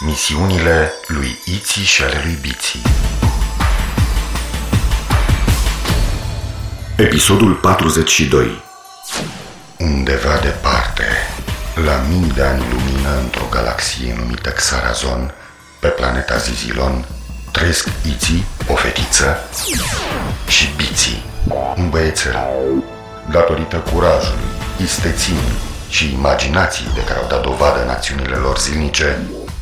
Misiunile lui Iții și ale lui Biții Episodul 42 Undeva departe, la mii de ani lumină într-o galaxie numită Xarazon, pe planeta Zizilon, trăiesc Iții, o fetiță, și Biții, un băiețel. Datorită curajului, isteții și imaginației de care au dat dovadă în acțiunile lor zilnice,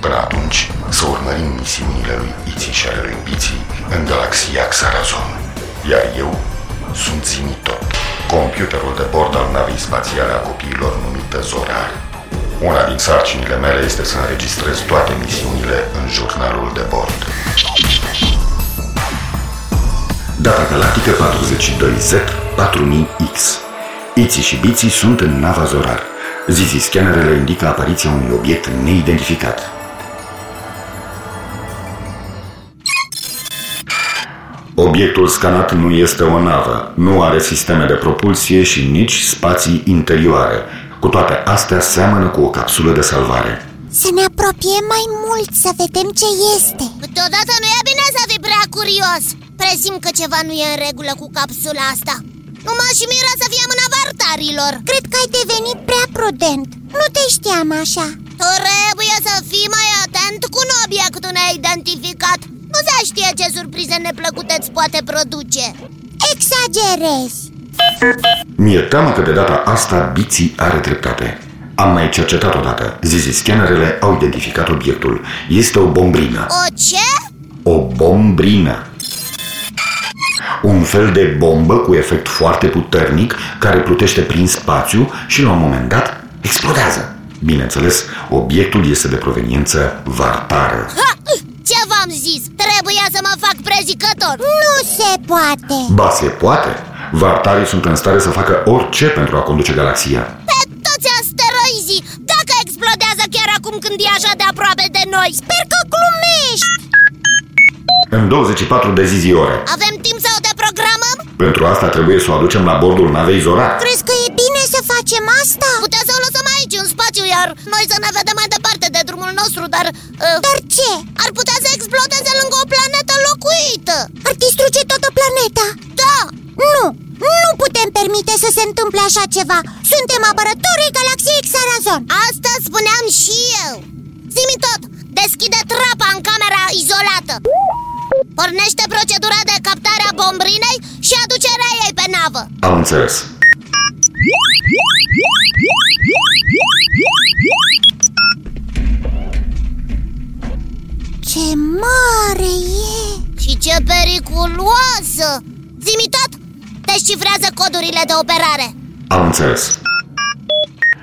Până atunci, să urmărim misiunile lui Iții și ale lui Biții în galaxia Xarazon. Iar eu sunt Zimitot, computerul de bord al navei spațiale a copiilor numită Zorar. Una din sarcinile mele este să înregistrez toate misiunile în jurnalul de bord. Data galactică 42Z4000X Iții și Biții sunt în nava Zorar. Zizi scanerele indică apariția unui obiect neidentificat. Obiectul scanat nu este o navă, nu are sisteme de propulsie și nici spații interioare. Cu toate astea seamănă cu o capsulă de salvare. Să ne apropiem mai mult să vedem ce este. Câteodată nu e bine să fii prea curios. Presim că ceva nu e în regulă cu capsula asta. Nu m-aș mira să fie mâna vartarilor. Cred că ai devenit prea prudent. Nu te știam așa. Trebuie să fii mai atent cu un obiect neidentificat Nu se știe ce surprize neplăcute îți poate produce Exagerezi Mi-e teamă că de data asta Biții are dreptate. Am mai cercetat odată. Zizi scanerele au identificat obiectul. Este o bombrină. O ce? O bombrină. Un fel de bombă cu efect foarte puternic care plutește prin spațiu și la un moment dat explodează. Bineînțeles, obiectul este de proveniență vartară. Ha! Ce v-am zis? Trebuia să mă fac prezicător Nu se poate Ba se poate. Vartarii sunt în stare să facă orice pentru a conduce galaxia. Pe toți asteroizii Dacă explodează chiar acum când e așa de aproape de noi Sper că glumești În 24 de zi zi ore. Avem timp să o deprogramăm? Pentru asta trebuie să o aducem la bordul navei Zorar. Crezi că e bine să facem asta? Putem să o lăsăm aici, în spațiu, iar noi să ne vedem mai departe de drumul nostru, dar... Uh, Dar ce? ar putea să explodeze lângă o planetă locuită. Ar distruge toată planeta? Da! Nu, nu putem permite să se întâmple așa ceva. Suntem apărătorii galaxiei Xarazon. Asta spuneam și eu. Zimi tot, deschide trapa în camera izolată. Pornește procedura de captare a bombrinei și aducerea ei pe navă. Am înțeles. Ce mare e Și ce periculoasă! Zimi tot, descifrează codurile de operare Am înțeles.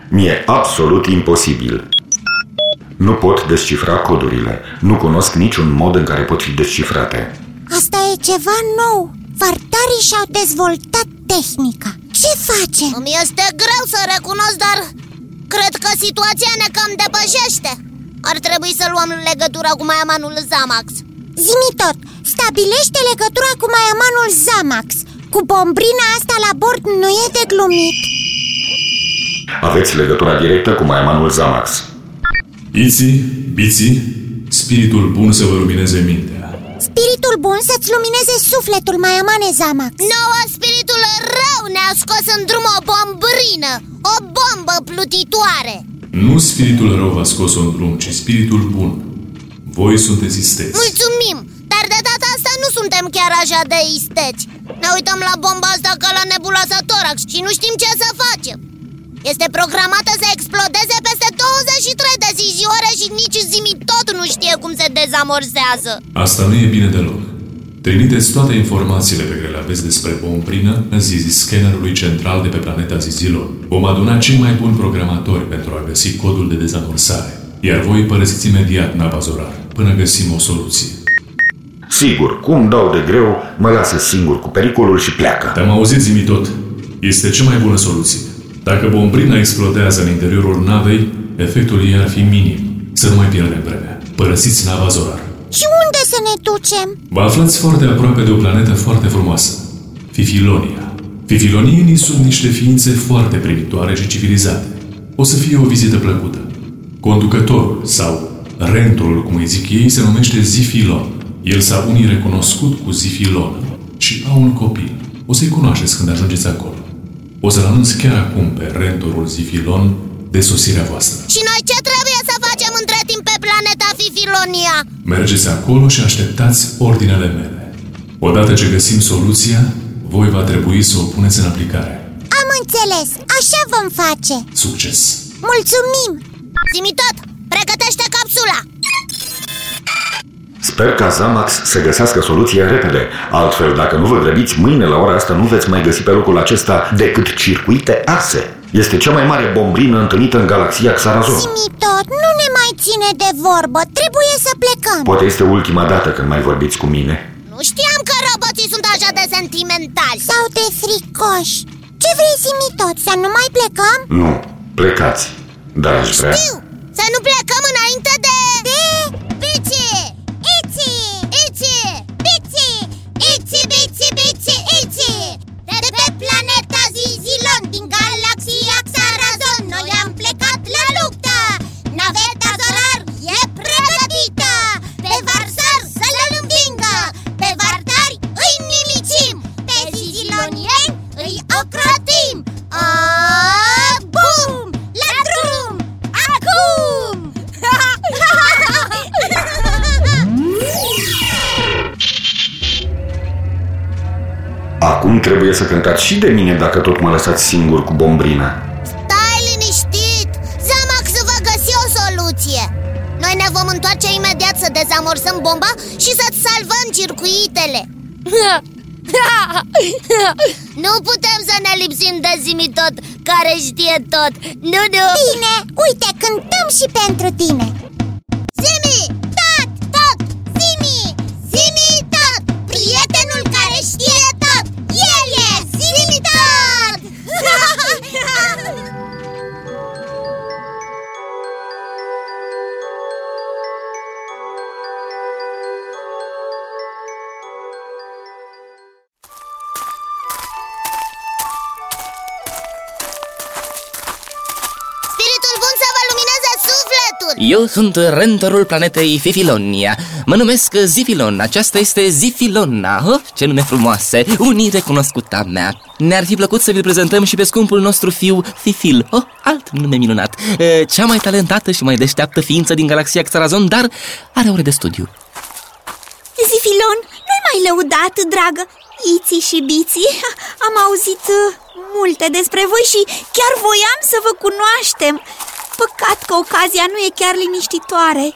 Mi-e absolut imposibil. Nu pot descifra codurile. Nu cunosc niciun mod în care pot fi descifrate. Asta e ceva nou Vartarii și-au dezvoltat tehnica Ce facem? Îmi este greu să recunosc, dar cred că situația ne cam depășește Ar trebui să luăm legătura cu maiamanul Zamax. Zimi tot, stabilește legătura cu maiamanul Zamax. Cu bombrina asta la bord nu e de glumit. Aveți legătura directă cu maiamanul Zamax. Iții, biții, spiritul bun să vă lumineze mintea. Spiritul bun să-ți lumineze sufletul, maiamane Zamax. Nouă spiritul rău ne-a scos în drum o bombrină O bombă plutitoare Nu spiritul rău v-a scos-o în drum, ci spiritul bun. Voi sunteți isteți. Mulțumim, dar de data asta nu suntem chiar așa de isteți Ne uităm la bomba asta ca la nebuloasa Torax și nu știm ce să facem Este programată să explodeze peste 23 de zi zi ore și nici Zimi tot nu știe cum se dezamorsează Asta nu e bine deloc. Trimiteți toate informațiile pe care le aveți despre bombrină în zizi scannerului central de pe planeta Zizilon. Vom aduna cei mai buni programatori pentru a găsi codul de dezamorsare, iar voi părăsiți imediat nava Zorar până găsim o soluție. Sigur, cum dau de greu, mă lasă singur cu pericolul și pleacă. Te-am auzit zimi tot. Este cea mai bună soluție. Dacă bombrina explodează în interiorul navei, efectul ei ar fi minim. Să nu mai pierdem vremea. Părăsiți nava Zorar. Și unde să ne ducem? Vă aflați foarte aproape de o planetă foarte frumoasă, Fifilonia. Fifilonienii sunt niște ființe foarte primitoare și civilizate. O să fie o vizită plăcută. Conducătorul sau rentorul, cum îi zic ei, se numește Zifilon. El s-a unii recunoscut cu Zifilon și au un copil. O să-i cunoașteți când ajungeți acolo. O să-l anunț chiar acum pe rentorul Zifilon de sosirea voastră. Și noi ce trebuie Fifilonia? Mergeți acolo și așteptați ordinele mele. Odată ce găsim soluția, voi va trebui să o puneți în aplicare. Am înțeles, așa vom face Succes! Mulțumim! Zimi tot, pregătește capsula! Sper ca Zamax să găsească soluția repede. Altfel, dacă nu vă grăbiți, mâine la ora asta nu veți mai găsi pe locul acesta decât circuite arse. Este cea mai mare bombrină întâlnită în galaxia Xarazon. Zimi tot, nu ne mai ține de vorbă, trebuie să plecăm Poate este ultima dată când mai vorbiți cu mine. Nu știam că roboții sunt așa de sentimentali Sau de fricoși Ce vrei, Zimi tot, să nu mai plecăm? Nu, plecați. Dar aș vrea... Știu, să nu plecăm Acum trebuie să cântați și de mine dacă tot mă lăsați singur cu bombrina. Stai liniștit! Zamax va găsi o soluție! Noi ne vom întoarce imediat să dezamorsăm bomba și să-ți salvăm circuitele! Nu putem să ne lipsim de zimi tot care știe tot! Nu, nu! Bine, uite, cântăm și pentru tine sufletul! Eu sunt rentorul planetei Fifilonia Mă numesc Zifilon, aceasta este Zifilona. Oh, Ce nume frumoase, unire cunoscuta mea. Ne-ar fi plăcut să vi prezentăm și pe scumpul nostru fiu Fifil. Oh, Alt nume minunat. E, Cea mai talentată și mai deșteaptă ființă din galaxia Xarazon Dar are ore de studiu. Zifilon, nu-i mai lăudat, dragă? Iții și biții? Am auzit uh, multe despre voi și chiar voiam să vă cunoaștem Păcat că ocazia nu e chiar liniștitoare.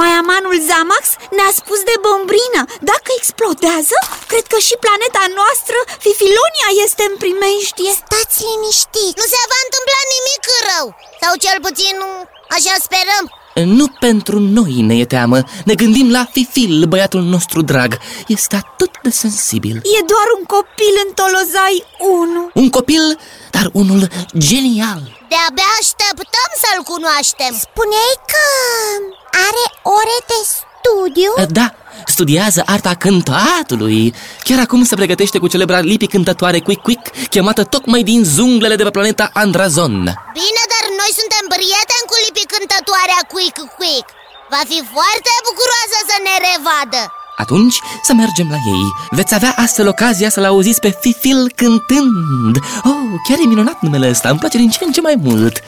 Maiamanul Zamax ne-a spus de bombrină. Dacă explodează, cred că și planeta noastră, Fifilonia, este în primejdie. Stați liniștit Nu se va întâmpla nimic rău. Sau cel puțin așa sperăm. Nu pentru noi ne e teamă. Ne gândim la Fifil, băiatul nostru drag. Este atât de sensibil. E doar un copil în Tolozai 1 Un copil, dar unul genial De-abia așteptăm să-l cunoaștem. Spuneai că are ore de studiu? Da, studiază arta cântatului. Chiar acum se pregătește cu celebra lipi cântătoare Quick Quick Chemată tocmai din zunglele de pe planeta Andrazon. Bine, dar noi suntem prieteni cu lipi cântătoarea Quick Quick. Va fi foarte bucuroasă să ne revadă Atunci să mergem la ei. Veți avea astfel ocazia să-l auziți pe Fifil cântând. Oh, chiar e minunat numele ăsta, îmi place din ce în ce mai mult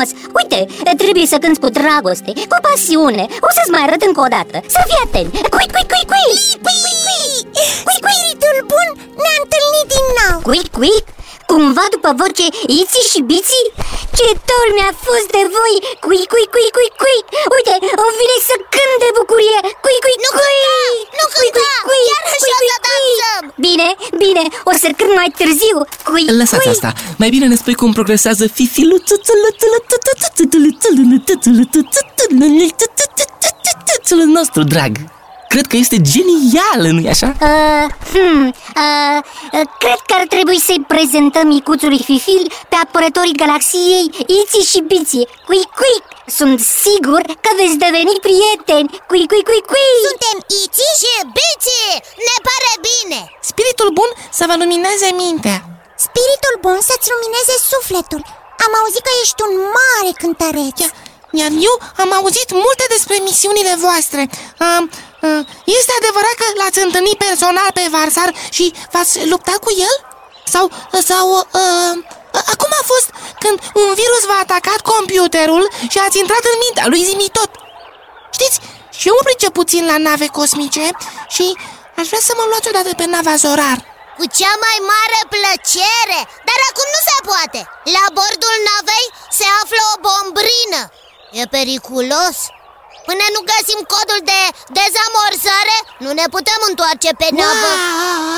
frumos Uite, trebuie să cânți cu dragoste, cu pasiune O să-ți mai arăt încă o dată Să fii atent Cui, cui, cui, cui Spiritul bun ne-a întâlnit din nou Cui, cui Cumva după voce Iții și Biții? Ce dor mi-a fost de voi Cui, cui, cui, cui, cui Uite, îmi vine să cânt de bucurie Cui, cui, Nu cui cânta! Nu Cui, cânta! cui, cui, Chiar așa cui, cui, să cui. dansăm! Bine, bine, o să cânt mai târziu Cui, Lăsați cui asta, mai bine ne spui cum progresează fifiluțul nostru drag Cred că este genial, nu-i așa? Uh, hmm, uh, uh, cred că ar trebui să-i prezentăm micuțului Fifil pe apărătorii galaxiei Iții și Biții. Cui, cui, sunt sigur că veți deveni prieteni. Cui, cui, cui, cui. Suntem Iții și Biții! Ne pare bine! Spiritul bun să vă lumineze mintea. Spiritul bun să-ți lumineze sufletul. Am auzit că ești un mare cântăreț. Iar eu am auzit multe despre misiunile voastre. Uh, uh, Este adevărat că l-ați întâlnit personal pe Varsar și v-ați luptat cu el? Sau, sau uh, acum a fost când un virus v-a atacat computerul și ați intrat în mintea lui Zimi tot Știți, și eu mă pricep puțin la nave cosmice și aș vrea să mă luați odată pe nava Zorar Cu cea mai mare plăcere! Dar acum nu se poate! La bordul navei se află o bombrină E periculos! Până nu găsim codul de dezamorsare, nu ne putem întoarce pe navă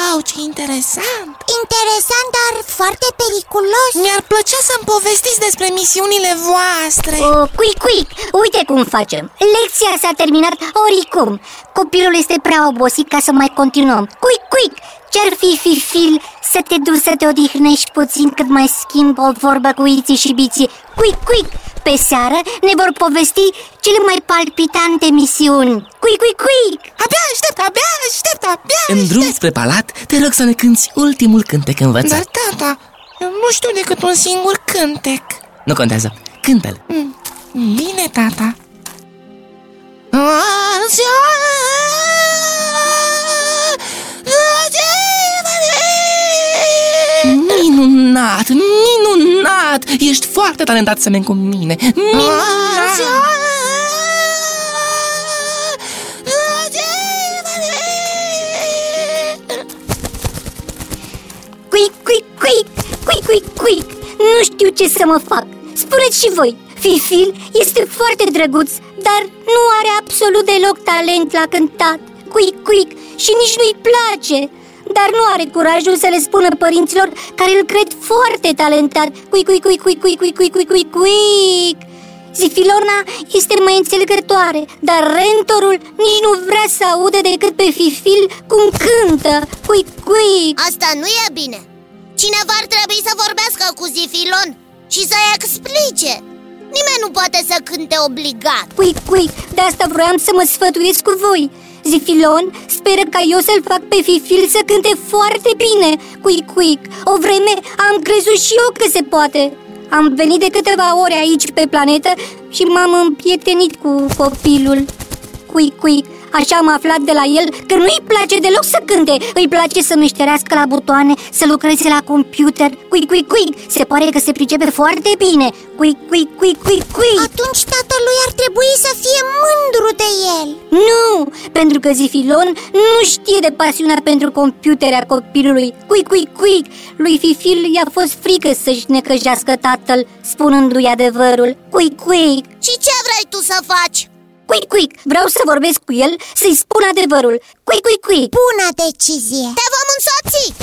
Wow, ce interesant! Interesant, dar foarte periculos. Mi-ar plăcea să-mi povestiți despre misiunile voastre. Uh, cui, cui, uite cum facem. Lecția s-a terminat oricum. Copilul este prea obosit ca să mai continuăm. Cui, cui, ce-ar fi Fifil să te duci să te odihnești puțin cât mai schimb o vorbă cu iții și biții. Cui, cui, pe seară ne vor povesti cele mai palpitante misiuni. Cui, cui, cui Abia aștept, abia aștept, abia În drum aștept. spre palat, te rog să ne cânti ultimul cântec învățat. Dar tata, eu nu știu decât un singur cântec. Nu contează, cântă-l. Mm, Bine, tata. Azi, Minunat, minunat! Ești foarte talentat să mergi cu mine. Minunat! Cui, cui, cui, cui, cui, cui. Nu știu ce să mă fac. Spuneți și voi. Fifil este foarte drăguț Dar nu are absolut deloc talent la cântat. Cui, cui. Și nici nu-i place dar nu are curajul să le spună părinților care îl cred foarte talentat. Cui, cui, cui, cui, cui, cui, cui, cui, cui, cui Zifilona este mai înțelegătoare, dar rentorul nici nu vrea să audă decât pe Fifil cum cântă. Cui, cui Asta nu e bine. Cineva ar trebui să vorbească cu Zifilon și să-i explice. Nimeni nu poate să cânte obligat. Quick, quick, de asta vroiam să mă sfătuiesc cu voi Zifilon speră ca eu să-l fac pe Fifil să cânte foarte bine. Quick, quick, o vreme am crezut și eu că se poate. Am venit de câteva ore aici pe planetă și m-am împietenit cu copilul. Quick, quick, așa am aflat de la el că nu-i place deloc să cânte. Îi place să meșterească la butoane, să lucreze la computer. Quick, quick, quick, se pare că se pricepe foarte bine. Quick, quick, quick, quick, quick Atunci tatălui ar trebui să fie mândru de el. Nu, pentru că Zifilon nu știe de pasiunea pentru computere a copilului. Quick, quick, quick, lui Fifil i-a fost frică să-și necăjească tatăl spunându-i adevărul. Quick, quick, Și ce vrei tu să faci? Quick, quick, vreau să vorbesc cu el, să-i spun adevărul Quick, quick, quick Bună decizie Te vom însoți!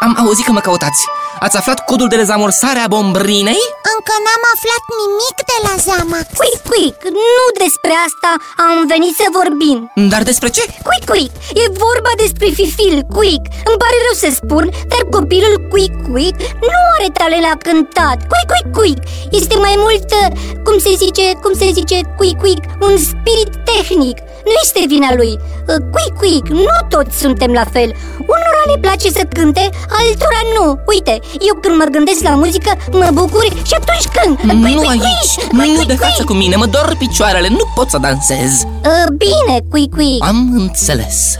Am auzit că mă căutați Ați aflat codul de dezamorsare a bombrinei? Încă n-am aflat nimic de la Zamax Quick, quick, nu despre asta am venit să vorbim. Dar despre ce? Quick, quick, e vorba despre Fifil, quick Îmi pare rău să spun, dar copilul quick, quick nu are talent la cântat. Quick, quick, quick Este mai mult, uh, cum se zice, cum se zice, quick, quick Un spirit tehnic Nu este vina lui. Uh, Quick, quick, nu toți suntem la fel. Unora le place să cânte, altora nu. Uite, eu când mă gândesc la muzică, mă bucur și atunci cânt. Quick, Nu quick, aici, quick, nu quick, de quick, față quick. cu mine, mă dor picioarele, nu pot să dansez. Uh, Bine, quick, quick Am înțeles.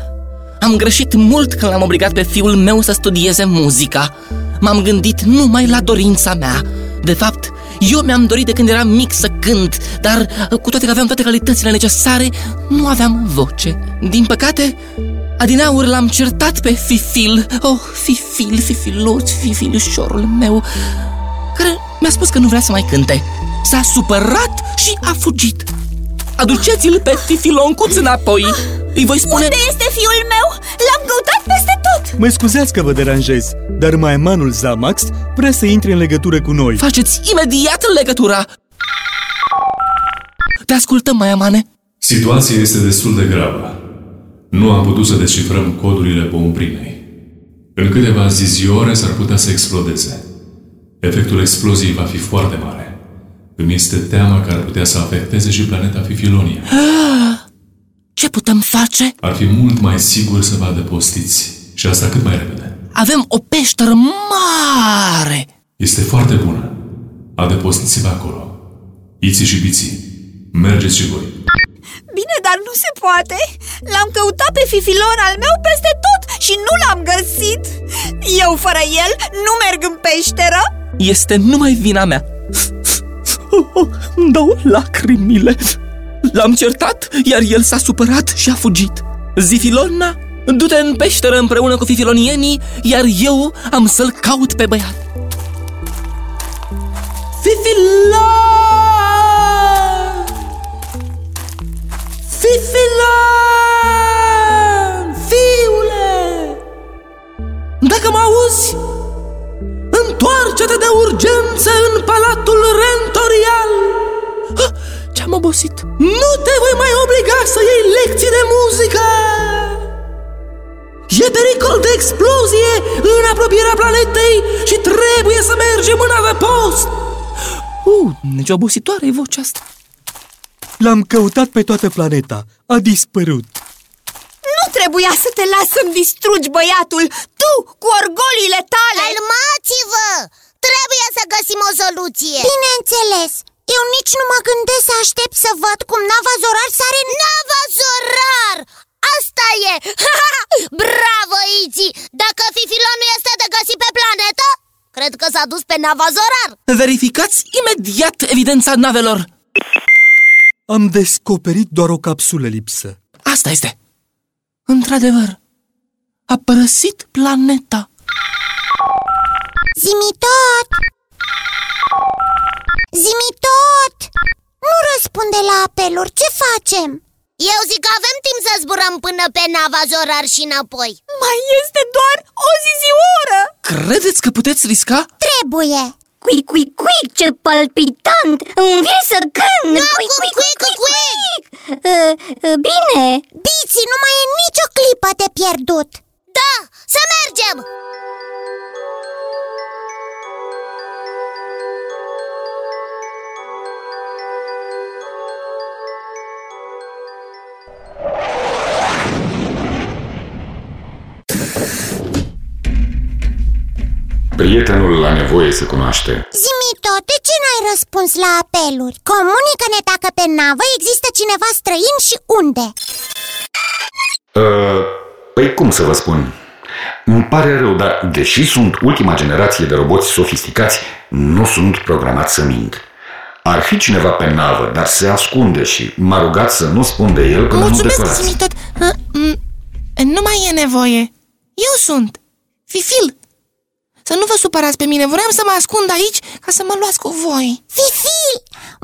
Am greșit mult când l-am obligat pe fiul meu să studieze muzica. M-am gândit numai la dorința mea. De fapt, eu mi-am dorit de când eram mic să cânt Dar cu toate că aveam toate calitățile necesare Nu aveam voce. Din păcate, Adinaur l-am certat pe Fifil. Oh, Fifil, Fifiluț, Fifilișorul meu Care mi-a spus că nu vrea să mai cânte. S-a supărat și a fugit Aduceți-l pe Fifiloncuț înapoi Îi voi spune... Unde este fiul meu? L-am căutat peste tot Mă scuzați că vă deranjez, dar maiamanul Zamax vrea să intre în legătură cu noi Faceți imediat legătura Te ascultăm, Maiamane Situația este destul de gravă. Nu am putut să descifrăm codurile bombrinei. În câteva ziziore s-ar putea să explodeze. Efectul exploziei va fi foarte mare. Îmi este teamă că ar putea să afecteze și planeta Fifilonia. Ce putem face? Ar fi mult mai sigur să vă adăpostiți. Și asta cât mai repede. Avem o peșteră mare Este foarte bună. Adăpostiți-vă acolo. Iții și biții. Mergeți și voi. Bine, dar nu se poate L-am căutat pe Fifilon al meu peste tot și nu l-am găsit Eu fără el nu merg în peșteră Este numai vina mea oh, oh, Îmi dau lacrimile L-am certat, iar el s-a supărat și a fugit Zifilona, du-te în peșteră împreună cu fifilonienii Iar eu am să-l caut pe băiat Fifilon! Fifilon! Fiule! Dacă mă auzi, întoarce-te de urgență în palatul rentorial. Ah, Ce-am obosit? Nu te voi mai obliga să iei lecții de muzică. E pericol de explozie în apropierea planetei și trebuie să mergem în adăpost Uh, nici obositoare e vocea asta. L-am căutat pe toată planeta, a dispărut. Nu trebuia să te las să-mi distrugi băiatul. Tu, cu orgoliile tale. Calmați-vă! Trebuie să găsim o soluție. Bineînțeles. Eu nici nu mă gândesc să aștept să văd cum Nava Zorar sare în... Nava Zorar! Asta e! Bravo, Iți! Dacă Fifilon nu este de găsit pe planetă, cred că s-a dus pe Nava Zorar Verificați imediat evidența navelor. Am descoperit doar o capsulă lipsă. Asta este Într-adevăr A părăsit planeta Zimi tot! Zimi tot! Nu răspunde la apeluri, ce facem? Eu zic că avem timp să zburăm până pe Nava Zorar și înapoi Mai este doar o zizioră Credeți că puteți risca? Trebuie! Cuic, cuic, cuic, ce palpitant! Îmi vine să cânt! Da, Cuic, cuic, cuic, cuic, cuic, cuic! cuic! Uh, uh, Bine! Biții, nu mai e nicio clipă de pierdut Da, să mergem! Prietenul la nevoie se cunoaște. Zimi tot, de ce n-ai răspuns la apeluri? Comunică-ne dacă pe navă există cineva străin și unde Uh, păi cum să vă spun? Îmi pare rău, dar deși sunt ultima generație de roboți sofisticați, nu sunt programat să mint. Ar fi cineva pe navă, dar se ascunde și m-a rugat să nu spun de el până nu Mulțumesc, declarați. Zimi tot Uh, mm, Nu mai e nevoie Eu sunt Fifil Să nu vă supărați pe mine, vreau să mă ascund aici ca să mă luați cu voi. Fifil,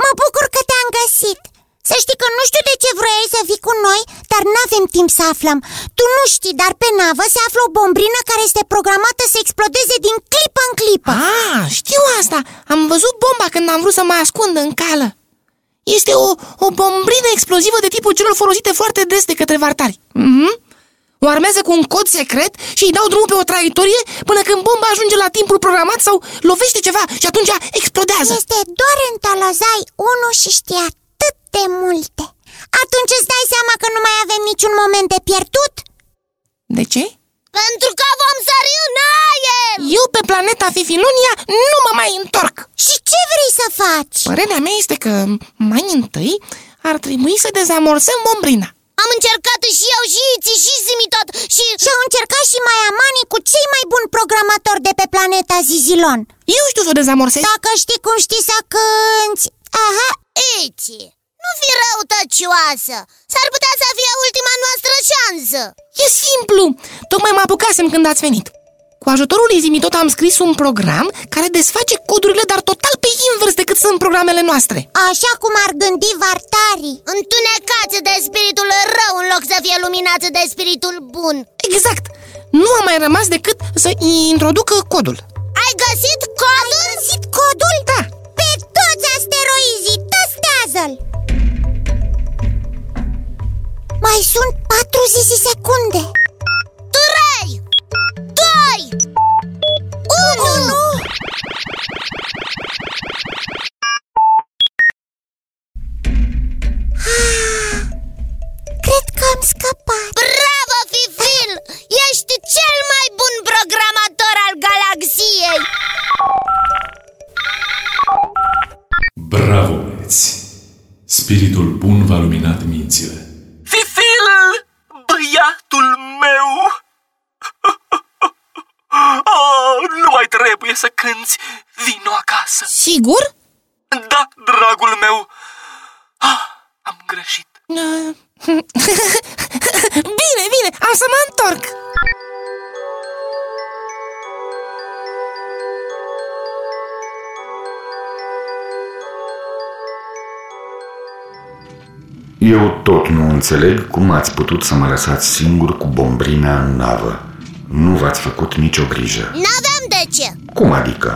mă bucur că te-am găsit. Să știi că nu știu de ce vroiai să vii cu noi, dar n-avem timp să aflăm. Tu nu știi, dar pe navă se află o bombrină care este programată să explodeze din clipă în clipă Ah, știu asta. Am văzut bomba când am vrut să mă ascund în cală. Este o, o bombrină explozivă de tipul celor folosite foarte des de către vartari. Mm-hmm. O armează cu un cod secret și îi dau drumul pe o traiectorie până când bomba ajunge la timpul programat sau lovește ceva și atunci explodează Este doar în Talozai unul și știe atât de multe Atunci îți dai seama că nu mai avem niciun moment de pierdut? De ce? Pentru că vom sări în aer! Eu pe planeta Fifilonia nu mă mai întorc Și ce vrei să faci? Părerea mea este că mai întâi ar trebui să dezamorsăm bombrina Am încercat și eu și Iți și Zimi tot și... Și au încercat și mai amanii cu cei mai mai bun programator de pe planeta Zizilon. Eu știu să o dezamorsez Dacă știi cum știi să cânti. Aha, Ici, nu fi răutăcioasă. S-ar putea să fie ultima noastră șansă. E simplu, tocmai mă apucasem când ați venit Cu ajutorul lui tot am scris un program care desface codurile, dar total pe invers decât sunt programele noastre. Așa cum ar gândi Vartari Întunecați de spiritul rău în loc să fie luminați de spiritul bun. Exact, nu a mai rămas decât să introduc codul să cânți! Vino acasă! sigur? Da, dragul meu! Ah, am greșit. Bine, bine, am să mă întorc Eu tot nu înțeleg cum ați putut să mă lăsați singur cu bombrina în navă. Nu v-ați făcut nicio grijă. N-aveam de ce Cum adică?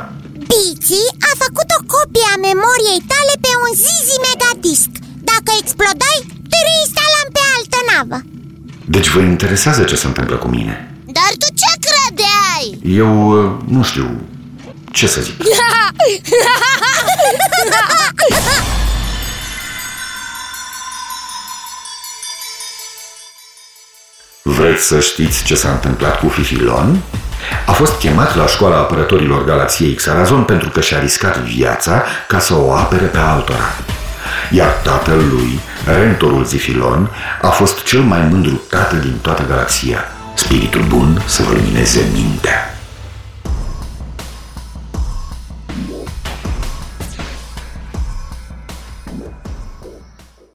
Bici a făcut o copie a memoriei tale pe un Zizi Megadisc Dacă explodai, te reinstalam pe altă navă Deci vă interesează ce se întâmplă cu mine? Dar tu ce credeai? Eu uh, nu știu ce să zic. Vreți să știți ce s-a întâmplat cu Fifilon? A fost chemat la școala apărătorilor galaxiei Xarazon pentru că și-a riscat viața ca să o apere pe altora. Iar tatăl lui, rentorul Zifilon, a fost cel mai mândru tată din toată galaxia. Spiritul bun să vă lumineze mintea.